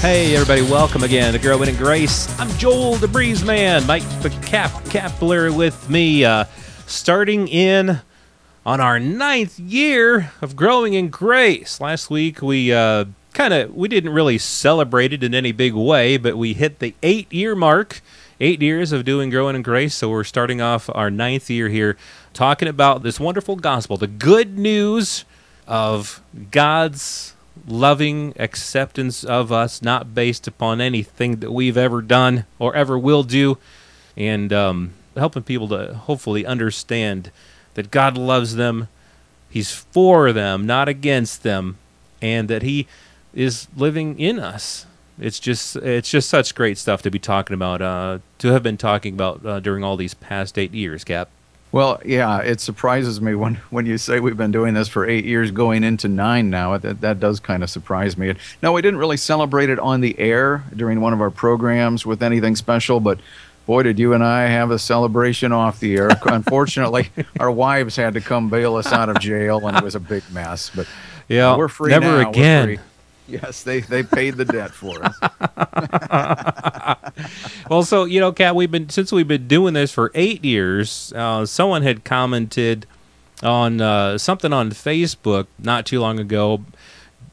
Hey, everybody, welcome again to Growing in Grace. I'm Joel the Man, Mike Kap with me, uh, starting in on our ninth year of Growing in Grace. Last week, we uh, kind of we didn't really celebrate it in any big way, but we hit the eight year mark. Eight years of doing Growing in Grace, so we're starting off our ninth year here talking about this wonderful gospel, the good news of God's loving acceptance of us, not based upon anything that we've ever done or ever will do, and um, helping people to hopefully understand that God loves them, He's for them, not against them, and that He is living in us. It's just it's just such great stuff to be talking about, uh, to have been talking about uh, during all these past eight years, Kap. Well, yeah, it surprises me when, when you say we've been doing this for eight years, going into nine now. That, that does kind of surprise me. No, we didn't really celebrate it on the air during one of our programs with anything special, but boy, did you and I have a celebration off the air. Unfortunately, our wives had to come bail us out of jail, and it was a big mess. But yeah, we're free never now. again. Yes, they, they paid the debt for us. well, so you know, Kap, we've been since we've been doing this for eight years. Uh, someone had commented on uh, something on Facebook not too long ago,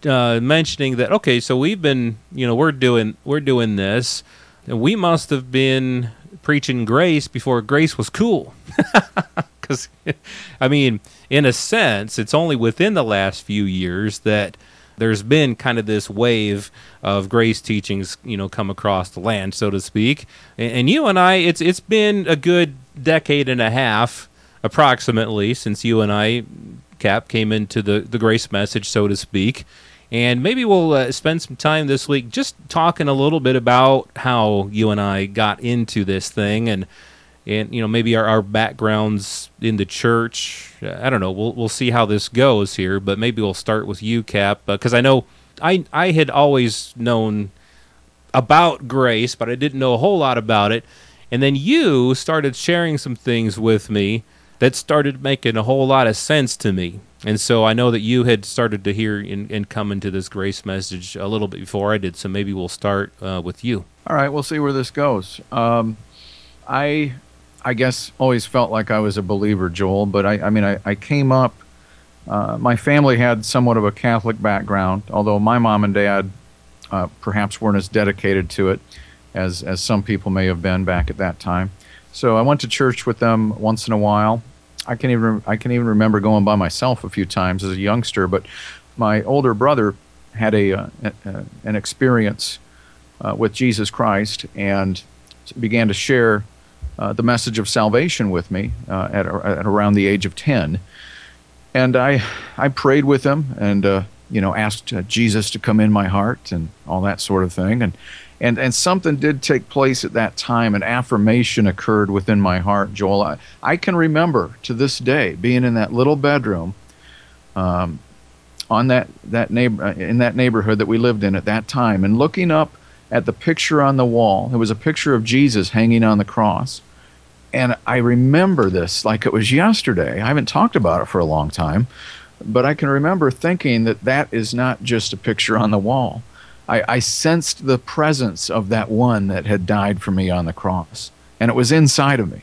uh, mentioning that okay, so we've been, you know, we're doing we're doing this, and we must have been preaching grace before grace was cool. Because, I mean, in a sense, it's only within the last few years that there's been kind of this wave of grace teachings, you know, come across the land, so to speak. And, and you and I, it's it's been a good decade and a half, approximately, since you and I, Kap, came into the the grace message, so to speak. And maybe we'll uh, spend some time this week just talking a little bit about how you and I got into this thing and and you know maybe our, our backgrounds in the church. I don't know. We'll we'll see how this goes here, but maybe we'll start with you, Kap, because uh, I know I I had always known about grace, but I didn't know a whole lot about it. And then you started sharing some things with me that started making a whole lot of sense to me. And so I know that you had started to hear and, and come into this grace message a little bit before I did. So maybe we'll start uh, with you. All right, we'll see where this goes. Um, I I guess always felt like I was a believer, Joel. But I, I mean, I, I came up. Uh, my family had somewhat of a Catholic background, although my mom and dad uh, perhaps weren't as dedicated to it as as some people may have been back at that time. So I went to church with them once in a while. I can even I can even remember going by myself a few times as a youngster. But my older brother had a, uh, a an experience uh, with Jesus Christ and began to share uh, the message of salvation with me uh, at, at, around the age of 10. And I, I prayed with him and, uh, you know, asked uh, Jesus to come in my heart and all that sort of thing. And, and, and something did take place at that time. An affirmation occurred within my heart, Joel. I, I can remember to this day being in that little bedroom um, on that, that neighbor, uh, in that neighborhood that we lived in at that time and looking up at the picture on the wall. It was a picture of Jesus hanging on the cross and I remember this like it was yesterday. I haven't talked about it for a long time, but I can remember thinking that that is not just a picture on the wall. I, I sensed the presence of that one that had died for me on the cross, and it was inside of me.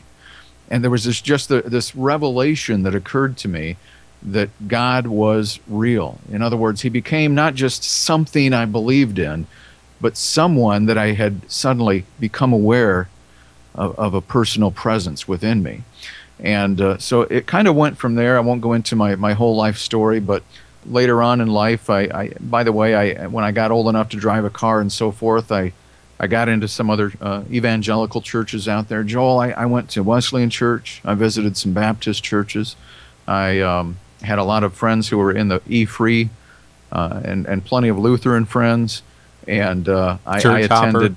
And there was this just the, this revelation that occurred to me that God was real. In other words, He became not just something I believed in, but someone that I had suddenly become aware of, of a personal presence within me. And uh, so it kind of went from there. I won't go into my, my whole life story, but later on in life, I, I by the way, I when I got old enough to drive a car and so forth, I I got into some other uh, evangelical churches out there. Joel, I, I, went to Wesleyan Church. I visited some Baptist churches. I um, had a lot of friends who were in the E Free, uh, and and plenty of Lutheran friends. And uh, I, I, attended. Hopper.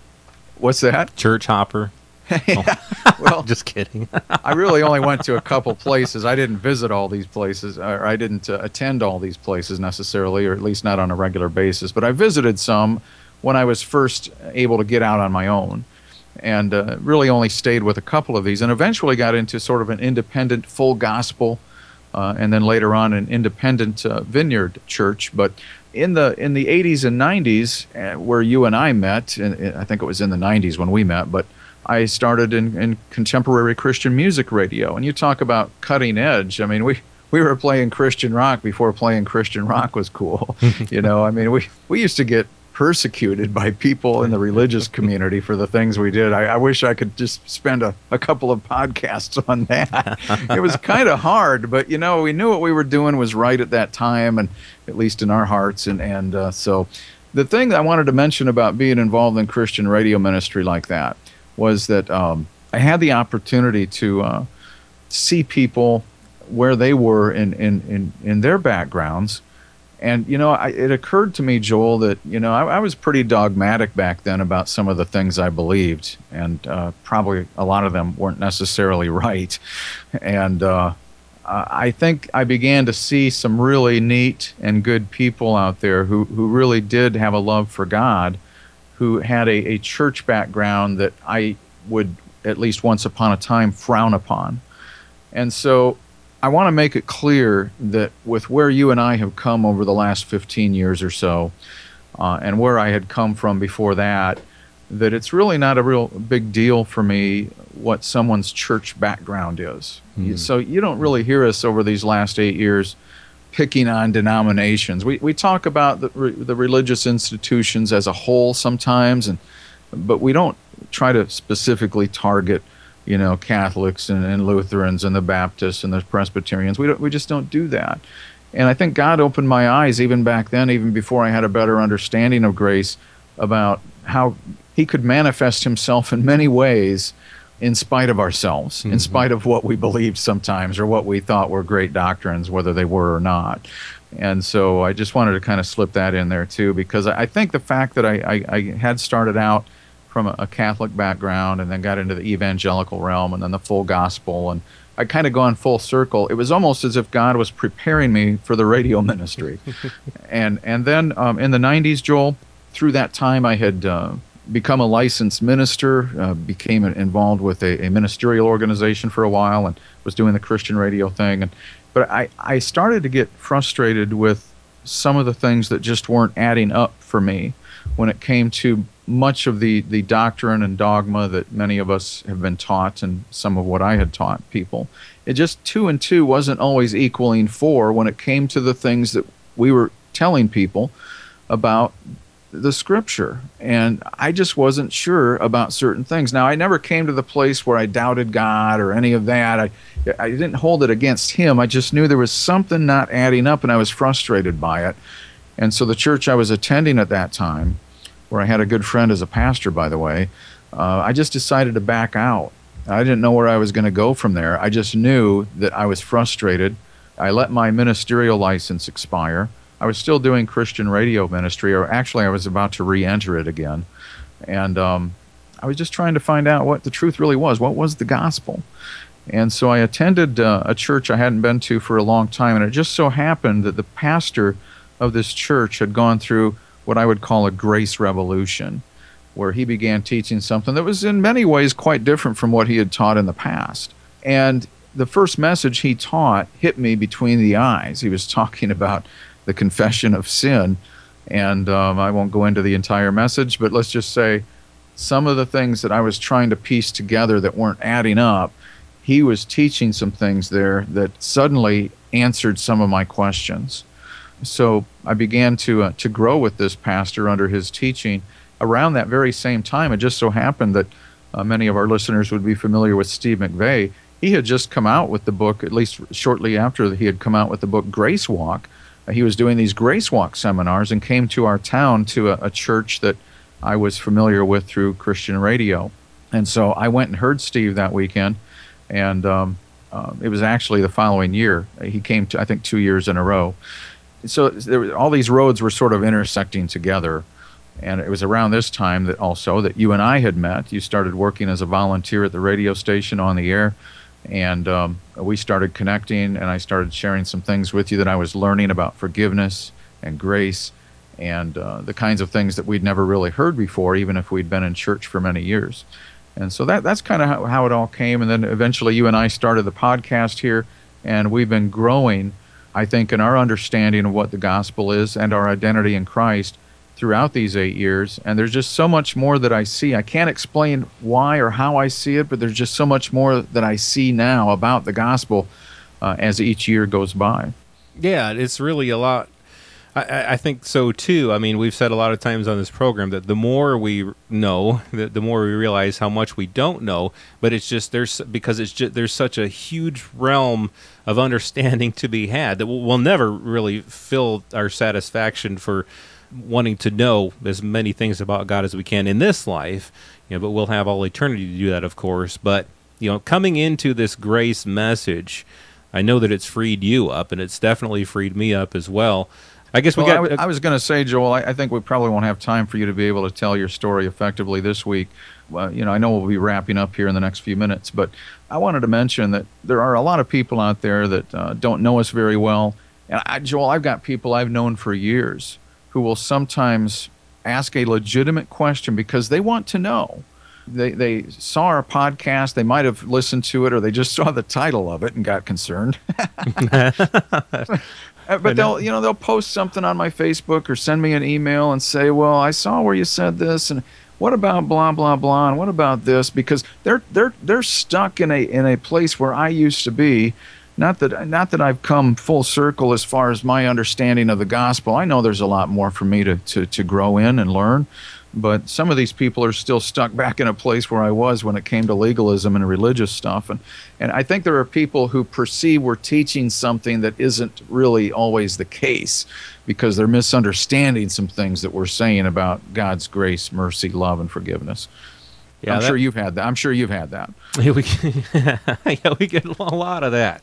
What's that? Church hopper. well, just kidding. I really only went to a couple places. I didn't visit all these places, or I didn't uh, attend all these places necessarily, or at least not on a regular basis. But I visited some when I was first able to get out on my own, and uh, really only stayed with a couple of these, and eventually got into sort of an independent, full gospel, uh, and then later on an independent uh, vineyard church. But in the in the 80s and 90s, uh, where you and I met, and I think it was in the 90s when we met, but I started in, in contemporary Christian music radio. And you talk about cutting edge. I mean, we we were playing Christian rock before playing Christian rock was cool. you know, I mean, we we used to get persecuted by people in the religious community for the things we did. I, I wish I could just spend a, a couple of podcasts on that. it was kind of hard, but you know, we knew what we were doing was right at that time, and at least in our hearts. And and uh, so, the thing I wanted to mention about being involved in Christian radio ministry like that was that um, I had the opportunity to uh, see people where they were in, in, in, in their backgrounds. And, you know, I, it occurred to me, Joel, that, you know, I, I, was pretty dogmatic back then about some of the things I believed. And uh, probably a lot of them weren't necessarily right. And uh, I think I began to see some really neat and good people out there who, who really did have a love for God who had a, a church background that I would, at least once upon a time, frown upon. And so I want to make it clear that with where you and I have come over the last 15 years or so, uh, and where I had come from before that, that it's really not a real big deal for me what someone's church background is. Mm. So you don't really hear us over these last eight years picking on denominations. We, we talk about the, the religious institutions as a whole sometimes, and but we don't try to specifically target, you know, Catholics and, and Lutherans and the Baptists and the Presbyterians. We don't, we just don't do that. And I think God opened my eyes even back then, even before I had a better understanding of grace, about how He could manifest Himself in many ways in spite of ourselves, mm-hmm. in spite of what we believed sometimes or what we thought were great doctrines, whether they were or not. And so I just wanted to kind of slip that in there too, because I think the fact that I, I, I had started out from a, a, Catholic background and then got into the evangelical realm and then the full gospel and I kind of gone full circle. It was almost as if God was preparing me for the radio ministry. and and then um, in the 90s, Joel, through that time I had uh, become a licensed minister, uh, became involved with a, a, ministerial organization for a while, and was doing the Christian radio thing. And but I, I started to get frustrated with some of the things that just weren't adding up for me when it came to much of the, the doctrine and dogma that many of us have been taught and some of what I had taught people. It just two and two wasn't always equaling four when it came to the things that we were telling people about the scripture and i just wasn't sure about certain things. Now i never came to the place where i doubted god or any of that. I i didn't hold it against him. I just knew there was something not adding up and i was frustrated by it. And so the church i was attending at that time where i had a good friend as a pastor by the way uh, i just decided to back out. I didn't know where i was going to go from there. I just knew that i was frustrated. I let my ministerial license expire I was still doing Christian radio ministry, or actually, I was about to re enter it again. And um, I was just trying to find out what the truth really was. What was the gospel? And so I attended uh, a church I hadn't been to for a long time, and it just so happened that the pastor of this church had gone through what I would call a grace revolution, where he began teaching something that was in many ways quite different from what he had taught in the past. And the first message he taught hit me between the eyes. He was talking about the confession of sin. And um, I won't go into the entire message, but let's just say some of the things that I was trying to piece together that weren't adding up, he was teaching some things there that suddenly answered some of my questions. So I began to uh, to grow with this pastor under his teaching. Around that very same time, it just so happened that uh, many of our listeners would be familiar with Steve McVey. He had just come out with the book, at least shortly after he had come out with the book Grace Walk, he was doing these Grace Walk seminars and came to our town to a, a church that I was familiar with through Christian radio. And so I went and heard Steve that weekend, and um, uh, it was actually the following year. He came to, I think, two years in a row. So there, all these roads were sort of intersecting together. And it was around this time that also that you and I had met. You started working as a volunteer at the radio station on the air, and um, we started connecting. And I started sharing some things with you that I was learning about forgiveness and grace, and uh, the kinds of things that we'd never really heard before, even if we'd been in church for many years. And so that that's kind of how, how it all came. And then eventually, you and I started the podcast here, and we've been growing. I think in our understanding of what the gospel is and our identity in Christ throughout these eight years. And there's just so much more that I see. I can't explain why or how I see it, but there's just so much more that I see now about the gospel uh, as each year goes by. Yeah, it's really a lot. I, I, think so too. I mean, we've said a lot of times on this program that the more we know, the, the more we realize how much we don't know. But it's just there's because it's just there's such a huge realm of understanding to be had that we'll, we'll never really fill our satisfaction for wanting to know as many things about God as we can in this life, you know, but we'll have all eternity to do that, of course. But, you know, coming into this grace message, I know that it's freed you up, and it's definitely freed me up as well. I guess we well, got. I, w- I was going to say, Joel, I, I, think we probably won't have time for you to be able to tell your story effectively this week. Well, you know, I know we'll be wrapping up here in the next few minutes, but I wanted to mention that there are a lot of people out there that uh, don't know us very well. And I, Joel, I've got people I've known for years who will sometimes ask a legitimate question because they want to know. They, they saw our podcast, they might have listened to it, or they just saw the title of it and got concerned. but they'll you know they'll post something on my Facebook or send me an email and say, "Well, I saw where you said this and what about blah blah blah and what about this?" Because they're they're they're stuck in a in a place where I used to be not that not that I've come full circle as far as my understanding of the gospel. I know there's a lot more for me to, to, to grow in and learn, but some of these people are still stuck back in a place where I was when it came to legalism and religious stuff. And and I think there are people who perceive we're teaching something that isn't really always the case because they're misunderstanding some things that we're saying about God's grace, mercy, love, and forgiveness. Yeah, I'm that, sure you've had that. I'm sure you've had that. Yeah, we, yeah, we get a lot of that.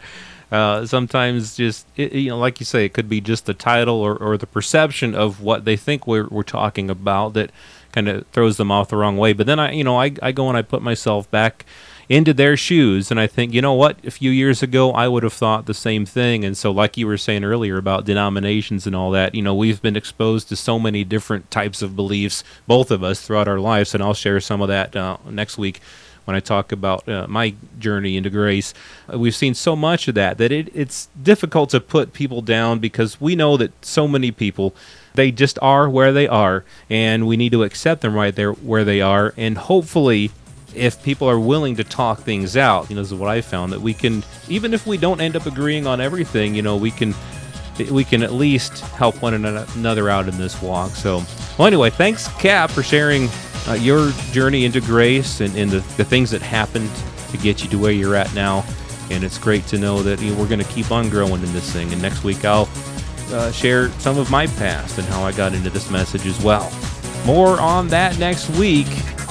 Uh, sometimes just it, you know, like you say, it could be just the title or, or the perception of what they think we're we're talking about that kind of throws them off the wrong way. But then I, you know, I I go and I put myself back into their shoes. And I think, you know what? A few years ago, I would have thought the same thing. And so, like you were saying earlier about denominations and all that, you know, we've been exposed to so many different types of beliefs, both of us, throughout our lives. And I'll share some of that uh, next week when I talk about uh, my journey into grace. Uh, we've seen so much of that that it, it's difficult to put people down because we know that so many people they just are where they are and we need to accept them right there where they are and hopefully if people are willing to talk things out, you know, this is what I found that we can, even if we don't end up agreeing on everything, you know, we can we can at least help one another out in this walk. So, well, anyway, thanks, Kap, for sharing uh, your journey into grace and, and the, the, things that happened to get you to where you're at now. And it's great to know that you know, we're going to keep on growing in this thing. And next week, I'll uh, share some of my past and how I got into this message as well. More on that next week